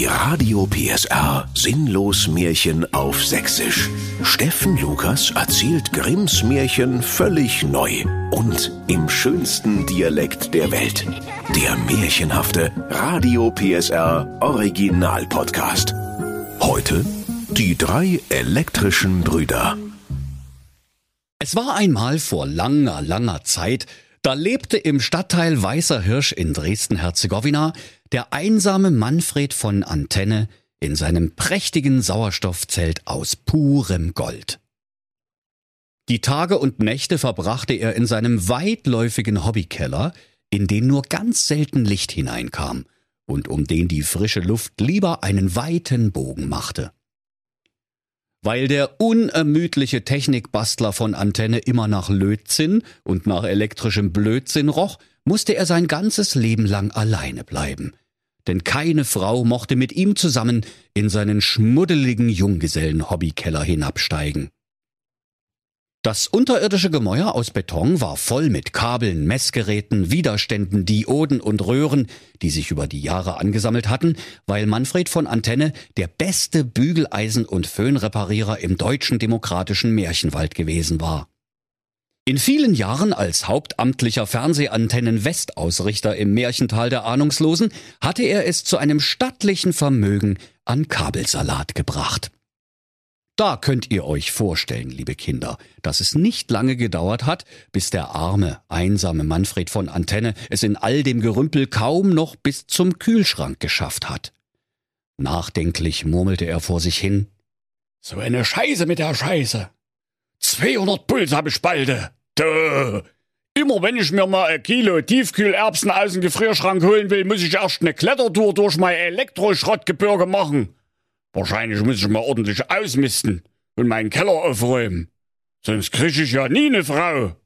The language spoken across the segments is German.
Die Radio PSR Sinnlos Märchen auf Sächsisch. Steffen Lukas erzählt Grimms Märchen völlig neu und im schönsten Dialekt der Welt. Der märchenhafte Radio PSR Original Podcast. Heute die drei elektrischen Brüder. Es war einmal vor langer, langer Zeit, da lebte im Stadtteil Weißer Hirsch in Dresden-Herzegowina der einsame Manfred von Antenne in seinem prächtigen Sauerstoffzelt aus purem Gold. Die Tage und Nächte verbrachte er in seinem weitläufigen Hobbykeller, in den nur ganz selten Licht hineinkam und um den die frische Luft lieber einen weiten Bogen machte. Weil der unermüdliche Technikbastler von Antenne immer nach Lötzinn und nach elektrischem Blödsinn roch, musste er sein ganzes Leben lang alleine bleiben. Denn keine Frau mochte mit ihm zusammen in seinen schmuddeligen Junggesellen-Hobbykeller hinabsteigen. Das unterirdische Gemäuer aus Beton war voll mit Kabeln, Messgeräten, Widerständen, Dioden und Röhren, die sich über die Jahre angesammelt hatten, weil Manfred von Antenne der beste Bügeleisen- und Föhnreparierer im deutschen demokratischen Märchenwald gewesen war. In vielen Jahren als hauptamtlicher Fernsehantennen-Westausrichter im Märchental der Ahnungslosen hatte er es zu einem stattlichen Vermögen an Kabelsalat gebracht. Da könnt ihr euch vorstellen, liebe Kinder, dass es nicht lange gedauert hat, bis der arme, einsame Manfred von Antenne es in all dem Gerümpel kaum noch bis zum Kühlschrank geschafft hat. Nachdenklich murmelte er vor sich hin. So eine Scheiße mit der Scheiße. 200 Puls hab ich Duh. Immer wenn ich mir mal ein Kilo Tiefkühlerbsen aus dem Gefrierschrank holen will, muss ich erst eine Klettertour durch mein Elektroschrottgebirge machen. Wahrscheinlich muss ich mal ordentlich ausmisten und meinen Keller aufräumen. Sonst krieg ich ja nie eine Frau.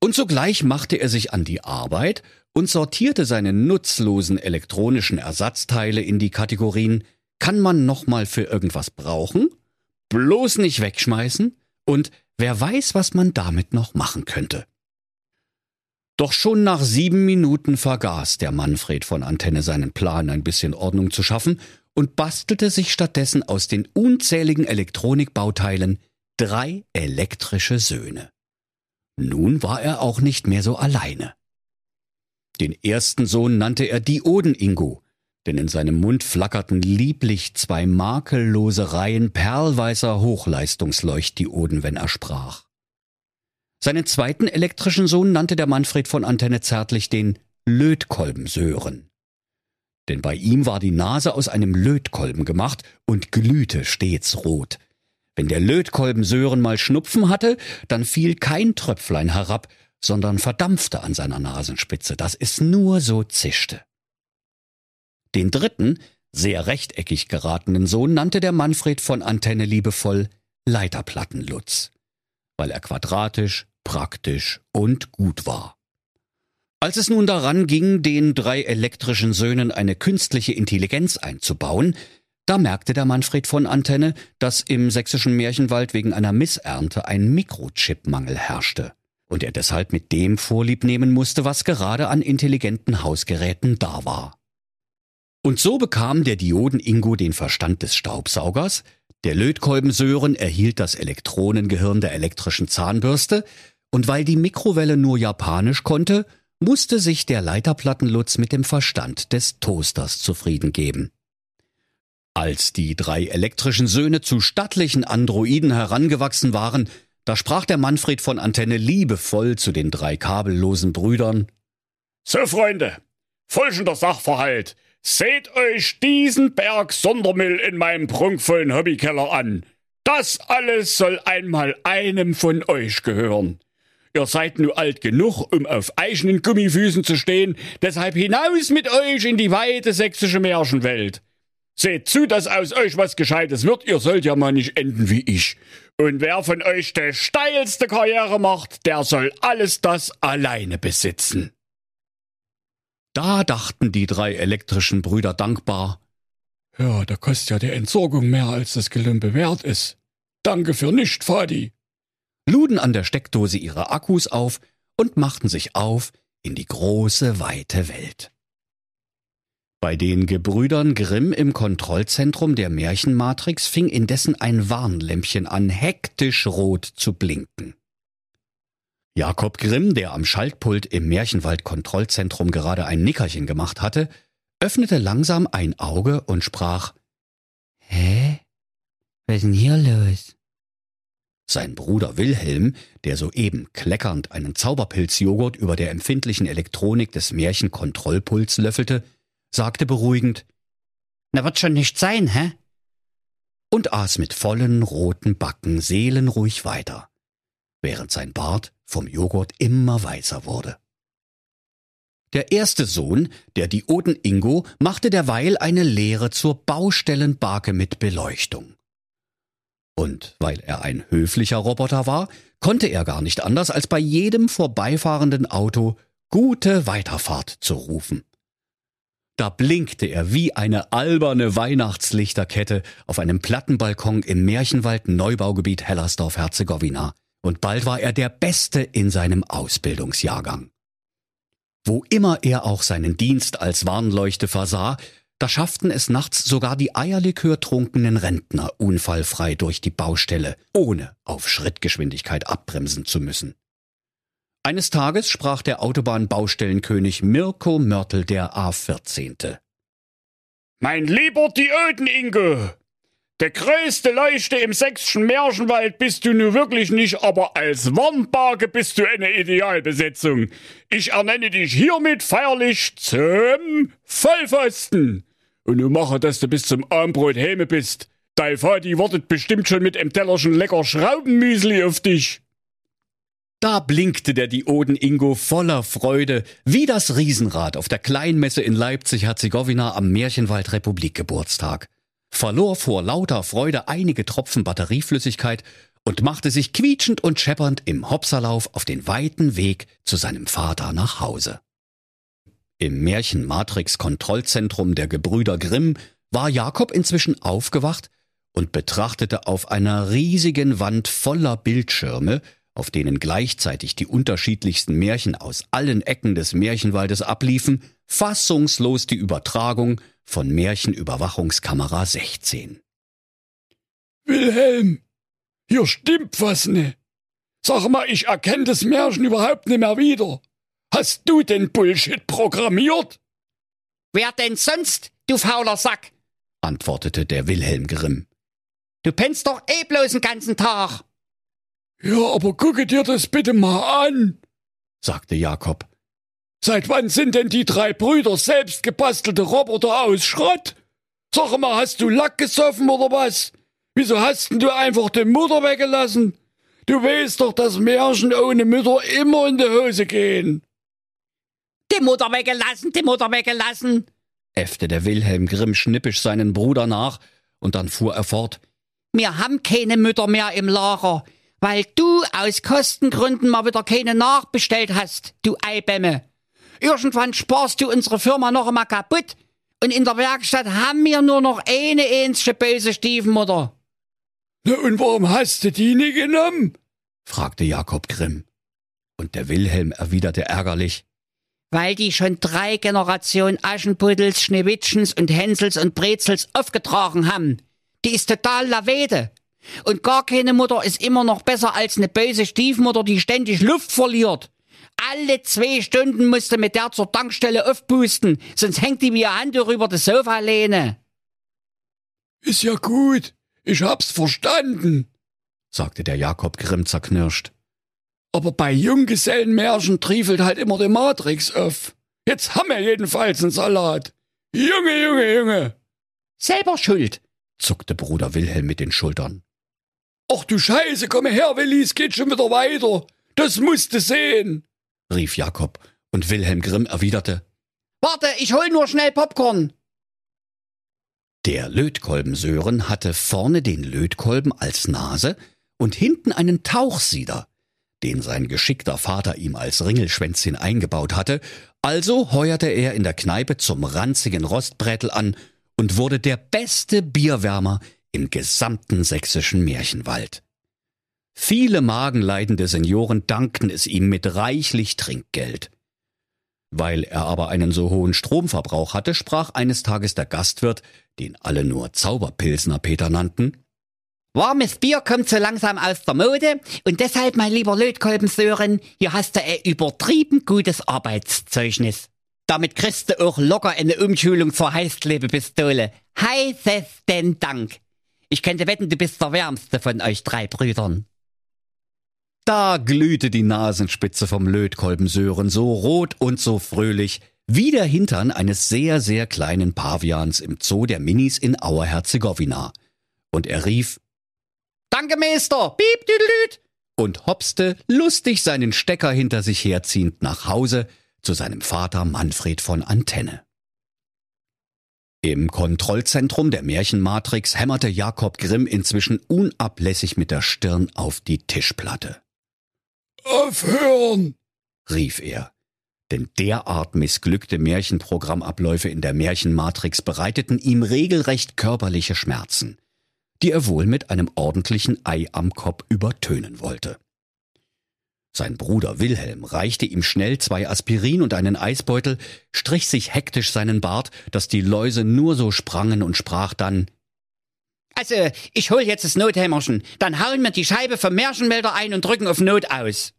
Und sogleich machte er sich an die Arbeit und sortierte seine nutzlosen elektronischen Ersatzteile in die Kategorien kann man noch mal für irgendwas brauchen, bloß nicht wegschmeißen und wer weiß, was man damit noch machen könnte. Doch schon nach sieben Minuten vergaß der Manfred von Antenne seinen Plan, ein bisschen Ordnung zu schaffen und bastelte sich stattdessen aus den unzähligen Elektronikbauteilen drei elektrische Söhne. Nun war er auch nicht mehr so alleine. Den ersten Sohn nannte er Dioden-Ingo, denn in seinem Mund flackerten lieblich zwei makellose Reihen perlweißer Hochleistungsleuchtdioden, wenn er sprach. Seinen zweiten elektrischen Sohn nannte der Manfred von Antenne zärtlich den Lötkolbensöhren denn bei ihm war die Nase aus einem Lötkolben gemacht und glühte stets rot. Wenn der Lötkolben Sören mal Schnupfen hatte, dann fiel kein Tröpflein herab, sondern verdampfte an seiner Nasenspitze, dass es nur so zischte. Den dritten, sehr rechteckig geratenen Sohn nannte der Manfred von Antenne liebevoll Leiterplattenlutz, weil er quadratisch, praktisch und gut war. Als es nun daran ging, den drei elektrischen Söhnen eine künstliche Intelligenz einzubauen, da merkte der Manfred von Antenne, dass im sächsischen Märchenwald wegen einer Missernte ein Mikrochipmangel herrschte und er deshalb mit dem Vorlieb nehmen musste, was gerade an intelligenten Hausgeräten da war. Und so bekam der Dioden-Ingo den Verstand des Staubsaugers, der Lötkolben-Sören erhielt das Elektronengehirn der elektrischen Zahnbürste, und weil die Mikrowelle nur Japanisch konnte, musste sich der Leiterplattenlutz mit dem Verstand des Toasters zufrieden geben. Als die drei elektrischen Söhne zu stattlichen Androiden herangewachsen waren, da sprach der Manfred von Antenne liebevoll zu den drei kabellosen Brüdern. So, Freunde, folgender Sachverhalt. Seht euch diesen Berg Sondermüll in meinem prunkvollen Hobbykeller an. Das alles soll einmal einem von euch gehören. Ihr seid nur alt genug, um auf eigenen Gummifüßen zu stehen, deshalb hinaus mit euch in die weite sächsische Märchenwelt. Seht zu, dass aus euch was Gescheites wird, ihr sollt ja mal nicht enden wie ich. Und wer von euch die steilste Karriere macht, der soll alles das alleine besitzen. Da dachten die drei elektrischen Brüder dankbar. Ja, da kostet ja die Entsorgung mehr, als das Gelümpe wert ist. Danke für nicht, Vati luden an der Steckdose ihre Akkus auf und machten sich auf in die große weite Welt. Bei den Gebrüdern Grimm im Kontrollzentrum der Märchenmatrix fing indessen ein Warnlämpchen an, hektisch rot zu blinken. Jakob Grimm, der am Schaltpult im Märchenwald-Kontrollzentrum gerade ein Nickerchen gemacht hatte, öffnete langsam ein Auge und sprach Hä? Was ist denn hier los? Sein Bruder Wilhelm, der soeben kleckernd einen Zauberpilzjoghurt über der empfindlichen Elektronik des Märchenkontrollpuls löffelte, sagte beruhigend Na wird schon nicht sein, hä? und aß mit vollen roten Backen seelenruhig weiter, während sein Bart vom Joghurt immer weißer wurde. Der erste Sohn, der Dioden Ingo, machte derweil eine Lehre zur Baustellenbarke mit Beleuchtung. Und weil er ein höflicher Roboter war, konnte er gar nicht anders, als bei jedem vorbeifahrenden Auto gute Weiterfahrt zu rufen. Da blinkte er wie eine alberne Weihnachtslichterkette auf einem Plattenbalkon im Märchenwald Neubaugebiet Hellersdorf-Herzegowina. Und bald war er der Beste in seinem Ausbildungsjahrgang. Wo immer er auch seinen Dienst als Warnleuchte versah, da schafften es nachts sogar die eierlikörtrunkenen Rentner unfallfrei durch die Baustelle, ohne auf Schrittgeschwindigkeit abbremsen zu müssen. Eines Tages sprach der Autobahnbaustellenkönig Mirko Mörtel der A14. Mein lieber Dioden Ingo, der größte Leuchte im sächsischen Märchenwald bist du nun wirklich nicht, aber als Warnbarke bist du eine Idealbesetzung. Ich ernenne dich hiermit feierlich zum Vollpfosten. Und nun mache, dass du bis zum Armbrot Häme bist. Dein Vati wartet bestimmt schon mit em Tellerchen lecker Schraubenmüsli auf dich. Da blinkte der Dioden Ingo voller Freude, wie das Riesenrad auf der Kleinmesse in Leipzig-Herzegowina am Märchenwald Republik Geburtstag verlor vor lauter Freude einige Tropfen Batterieflüssigkeit und machte sich quietschend und scheppernd im Hopserlauf auf den weiten Weg zu seinem Vater nach Hause. Im Märchen-Matrix-Kontrollzentrum der Gebrüder Grimm war Jakob inzwischen aufgewacht und betrachtete auf einer riesigen Wand voller Bildschirme, auf denen gleichzeitig die unterschiedlichsten Märchen aus allen Ecken des Märchenwaldes abliefen, fassungslos die Übertragung von Märchenüberwachungskamera 16. Wilhelm, hier stimmt was ne. Sag mal, ich erkenne das Märchen überhaupt nicht mehr wieder. Hast du den Bullshit programmiert? Wer denn sonst, du fauler Sack? antwortete der Wilhelm grimm. Du pennst doch eh bloß den ganzen Tag. Ja, aber gucke dir das bitte mal an, sagte Jakob. Seit wann sind denn die drei Brüder selbst gebastelte Roboter aus Schrott? Sag mal, hast du Lack gesoffen oder was? Wieso hast denn du einfach die Mutter weggelassen? Du weißt doch, dass Märchen ohne Mütter immer in die Hose gehen. Die Mutter weggelassen, die Mutter weggelassen, äffte der Wilhelm Grimm schnippisch seinen Bruder nach, und dann fuhr er fort. Wir haben keine Mütter mehr im Lager, weil du aus Kostengründen mal wieder keine nachbestellt hast, du Eibämme. Irgendwann sparst du unsere Firma noch einmal kaputt und in der Werkstatt haben wir nur noch eine einzige böse Stiefmutter. Na und warum hast du die nie genommen? fragte Jakob Grimm. Und der Wilhelm erwiderte ärgerlich. Weil die schon drei Generationen Aschenpuddels, Schneewittchens und Hänsels und Brezels aufgetragen haben. Die ist total lavede. Und gar keine Mutter ist immer noch besser als eine böse Stiefmutter, die ständig Luft verliert. Alle zwei Stunden musste mit der zur Tankstelle aufpusten, sonst hängt die ein Handtuch über das Sofa lehne. Ist ja gut, ich hab's verstanden, sagte der Jakob Grimm zerknirscht. Aber bei Junggesellenmärchen triefelt halt immer die Matrix auf. Jetzt haben wir jedenfalls einen Salat. Junge, Junge, Junge. Selber schuld, zuckte Bruder Wilhelm mit den Schultern. Ach du Scheiße, komm her, Willi, es geht schon wieder weiter. Das musst du sehen rief Jakob, und Wilhelm Grimm erwiderte Warte, ich hol nur schnell Popcorn. Der Lötkolben-Sören hatte vorne den Lötkolben als Nase und hinten einen Tauchsieder, den sein geschickter Vater ihm als Ringelschwänzchen eingebaut hatte, also heuerte er in der Kneipe zum ranzigen Rostbrätel an und wurde der beste Bierwärmer im gesamten sächsischen Märchenwald. Viele magenleidende Senioren dankten es ihm mit reichlich Trinkgeld. Weil er aber einen so hohen Stromverbrauch hatte, sprach eines Tages der Gastwirt, den alle nur Zauberpilsner Peter nannten, Warmes Bier kommt so langsam aus der Mode und deshalb, mein lieber Lötkolben hier hast du ein übertrieben gutes Arbeitszeugnis. Damit kriegst du auch locker eine Umschulung zur Heißklebepistole. Heißesten Dank. Ich könnte wetten, du bist der wärmste von euch drei Brüdern. Da glühte die Nasenspitze vom Lötkolben Sören so rot und so fröhlich, wie der Hintern eines sehr, sehr kleinen Pavians im Zoo der Minis in Auer-Herzegowina. Und er rief, Danke, Meister! Piep, düdelüt! Und hopste lustig seinen Stecker hinter sich herziehend nach Hause zu seinem Vater Manfred von Antenne. Im Kontrollzentrum der Märchenmatrix hämmerte Jakob Grimm inzwischen unablässig mit der Stirn auf die Tischplatte. Aufhören! rief er. Denn derart missglückte Märchenprogrammabläufe in der Märchenmatrix bereiteten ihm regelrecht körperliche Schmerzen, die er wohl mit einem ordentlichen Ei am Kopf übertönen wollte. Sein Bruder Wilhelm reichte ihm schnell zwei Aspirin und einen Eisbeutel, strich sich hektisch seinen Bart, dass die Läuse nur so sprangen und sprach dann Also, ich hol jetzt das Nothämmerchen, dann hauen wir die Scheibe vom Märchenmelder ein und drücken auf Not aus.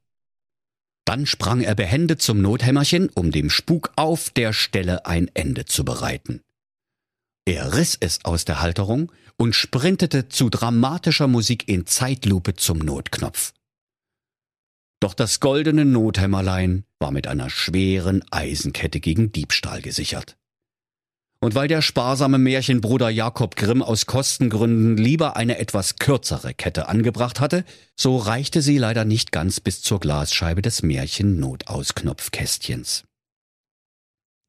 Dann sprang er behende zum Nothämmerchen, um dem Spuk auf der Stelle ein Ende zu bereiten. Er riss es aus der Halterung und sprintete zu dramatischer Musik in Zeitlupe zum Notknopf. Doch das goldene Nothämmerlein war mit einer schweren Eisenkette gegen Diebstahl gesichert. Und weil der sparsame Märchenbruder Jakob Grimm aus Kostengründen lieber eine etwas kürzere Kette angebracht hatte, so reichte sie leider nicht ganz bis zur Glasscheibe des Märchen-Notausknopfkästchens.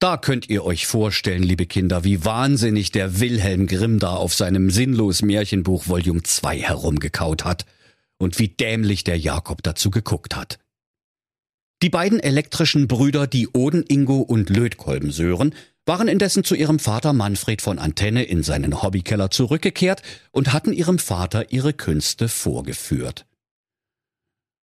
Da könnt ihr euch vorstellen, liebe Kinder, wie wahnsinnig der Wilhelm Grimm da auf seinem sinnlos Märchenbuch Volume 2 herumgekaut hat – und wie dämlich der Jakob dazu geguckt hat. Die beiden elektrischen Brüder, die Oden Ingo und Lötkolben Sören, waren indessen zu ihrem Vater Manfred von Antenne in seinen Hobbykeller zurückgekehrt und hatten ihrem Vater ihre Künste vorgeführt.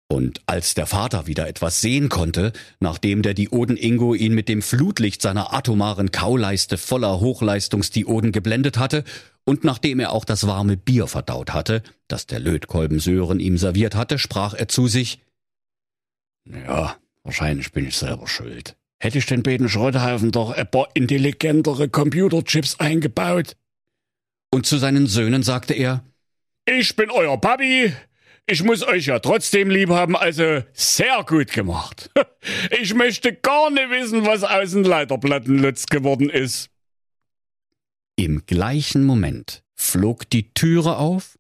Und als der Vater wieder etwas sehen konnte, nachdem der Dioden Ingo ihn mit dem Flutlicht seiner atomaren Kauleiste voller Hochleistungsdioden geblendet hatte und nachdem er auch das warme Bier verdaut hatte, das der Lötkolben Sören ihm serviert hatte, sprach er zu sich, ja, wahrscheinlich bin ich selber schuld. Hätte ich den beiden Schrotthaufen doch ein paar intelligentere Computerchips eingebaut. Und zu seinen Söhnen sagte er, Ich bin euer Papi. Ich muss euch ja trotzdem lieb haben, also sehr gut gemacht. Ich möchte gar nicht wissen, was aus den Leiterplattenlutz geworden ist. Im gleichen Moment flog die Türe auf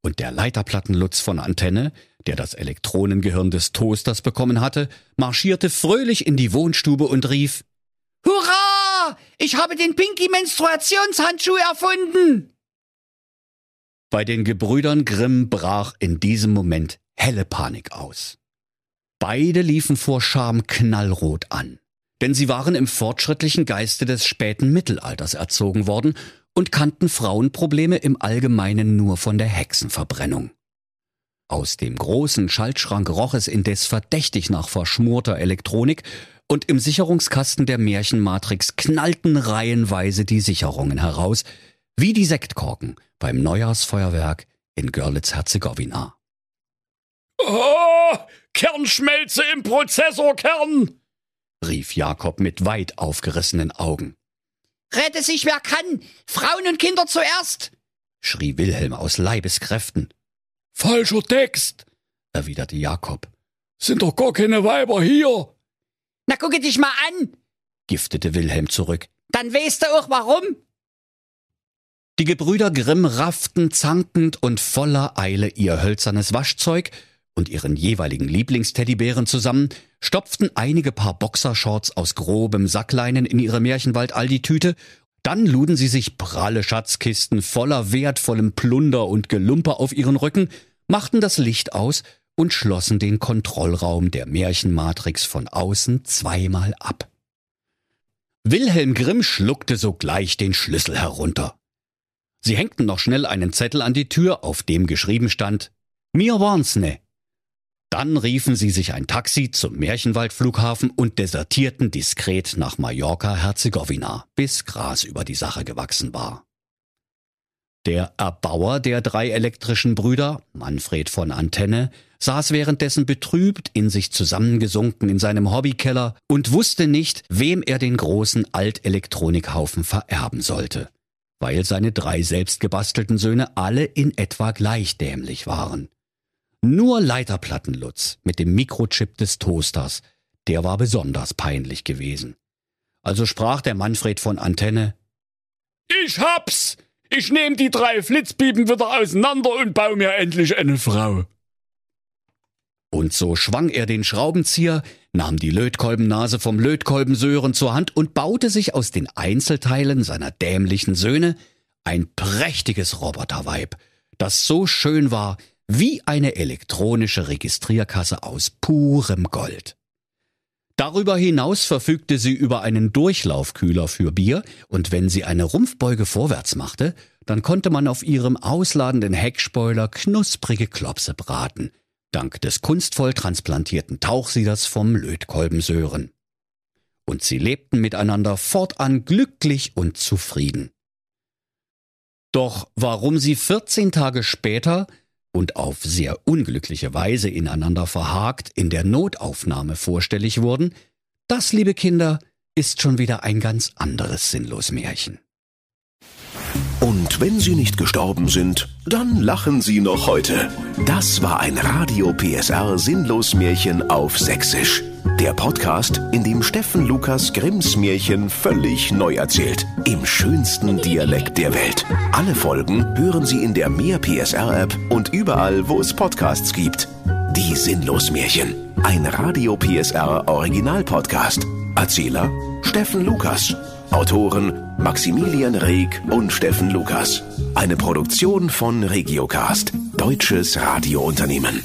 und der Leiterplattenlutz von Antenne, der das Elektronengehirn des Toasters bekommen hatte, marschierte fröhlich in die Wohnstube und rief Hurra! Ich habe den Pinky Menstruationshandschuh erfunden! Bei den Gebrüdern Grimm brach in diesem Moment helle Panik aus. Beide liefen vor Scham knallrot an denn sie waren im fortschrittlichen Geiste des späten Mittelalters erzogen worden und kannten Frauenprobleme im Allgemeinen nur von der Hexenverbrennung. Aus dem großen Schaltschrank roch es indes verdächtig nach verschmorter Elektronik, und im Sicherungskasten der Märchenmatrix knallten reihenweise die Sicherungen heraus, wie die Sektkorken beim Neujahrsfeuerwerk in Görlitz-Herzegowina. Oh, Kernschmelze im Prozessorkern! rief Jakob mit weit aufgerissenen Augen. Rette sich wer kann! Frauen und Kinder zuerst! schrie Wilhelm aus Leibeskräften. Falscher Text, erwiderte Jakob. Sind doch gar keine Weiber hier. Na gucke dich mal an, giftete Wilhelm zurück. Dann weißt du auch warum. Die Gebrüder Grimm rafften zankend und voller Eile ihr hölzernes Waschzeug und ihren jeweiligen Lieblingsteddybären zusammen, stopften einige Paar Boxershorts aus grobem Sackleinen in ihre Märchenwald-Aldi-Tüte, dann luden sie sich pralle Schatzkisten voller wertvollem Plunder und Gelumper auf ihren Rücken, machten das Licht aus und schlossen den Kontrollraum der Märchenmatrix von außen zweimal ab. Wilhelm Grimm schluckte sogleich den Schlüssel herunter. Sie hängten noch schnell einen Zettel an die Tür, auf dem geschrieben stand Mir waren's ne. Dann riefen sie sich ein Taxi zum Märchenwaldflughafen und desertierten diskret nach Mallorca-Herzegowina, bis Gras über die Sache gewachsen war. Der Erbauer der drei elektrischen Brüder, Manfred von Antenne, saß währenddessen betrübt in sich zusammengesunken in seinem Hobbykeller und wusste nicht, wem er den großen Altelektronikhaufen vererben sollte, weil seine drei selbstgebastelten Söhne alle in etwa gleich dämlich waren. Nur Leiterplattenlutz mit dem Mikrochip des Toasters, der war besonders peinlich gewesen. Also sprach der Manfred von Antenne Ich hab's! Ich nehm die drei Flitzpiepen wieder auseinander und baue mir endlich eine Frau. Und so schwang er den Schraubenzieher, nahm die Lötkolbennase vom Lötkolbensöhren zur Hand und baute sich aus den Einzelteilen seiner dämlichen Söhne ein prächtiges Roboterweib, das so schön war wie eine elektronische Registrierkasse aus purem Gold. Darüber hinaus verfügte sie über einen Durchlaufkühler für Bier, und wenn sie eine Rumpfbeuge vorwärts machte, dann konnte man auf ihrem ausladenden Heckspoiler knusprige Klopse braten, dank des kunstvoll transplantierten Tauchsieders vom Lötkolbensöhren. Und sie lebten miteinander fortan glücklich und zufrieden. Doch warum sie 14 Tage später und auf sehr unglückliche Weise ineinander verhakt in der Notaufnahme vorstellig wurden, das, liebe Kinder, ist schon wieder ein ganz anderes Sinnlosmärchen. Und wenn sie nicht gestorben sind, dann lachen sie noch heute. Das war ein Radio PSR Sinnlosmärchen auf Sächsisch. Der Podcast, in dem Steffen Lukas Grimms Märchen völlig neu erzählt. Im schönsten Dialekt der Welt. Alle Folgen hören Sie in der Mehr PSR App und überall, wo es Podcasts gibt. Die Sinnlosmärchen. Ein Radio PSR Original Podcast. Erzähler Steffen Lukas. Autoren Maximilian Reg und Steffen Lukas. Eine Produktion von Regiocast, deutsches Radiounternehmen.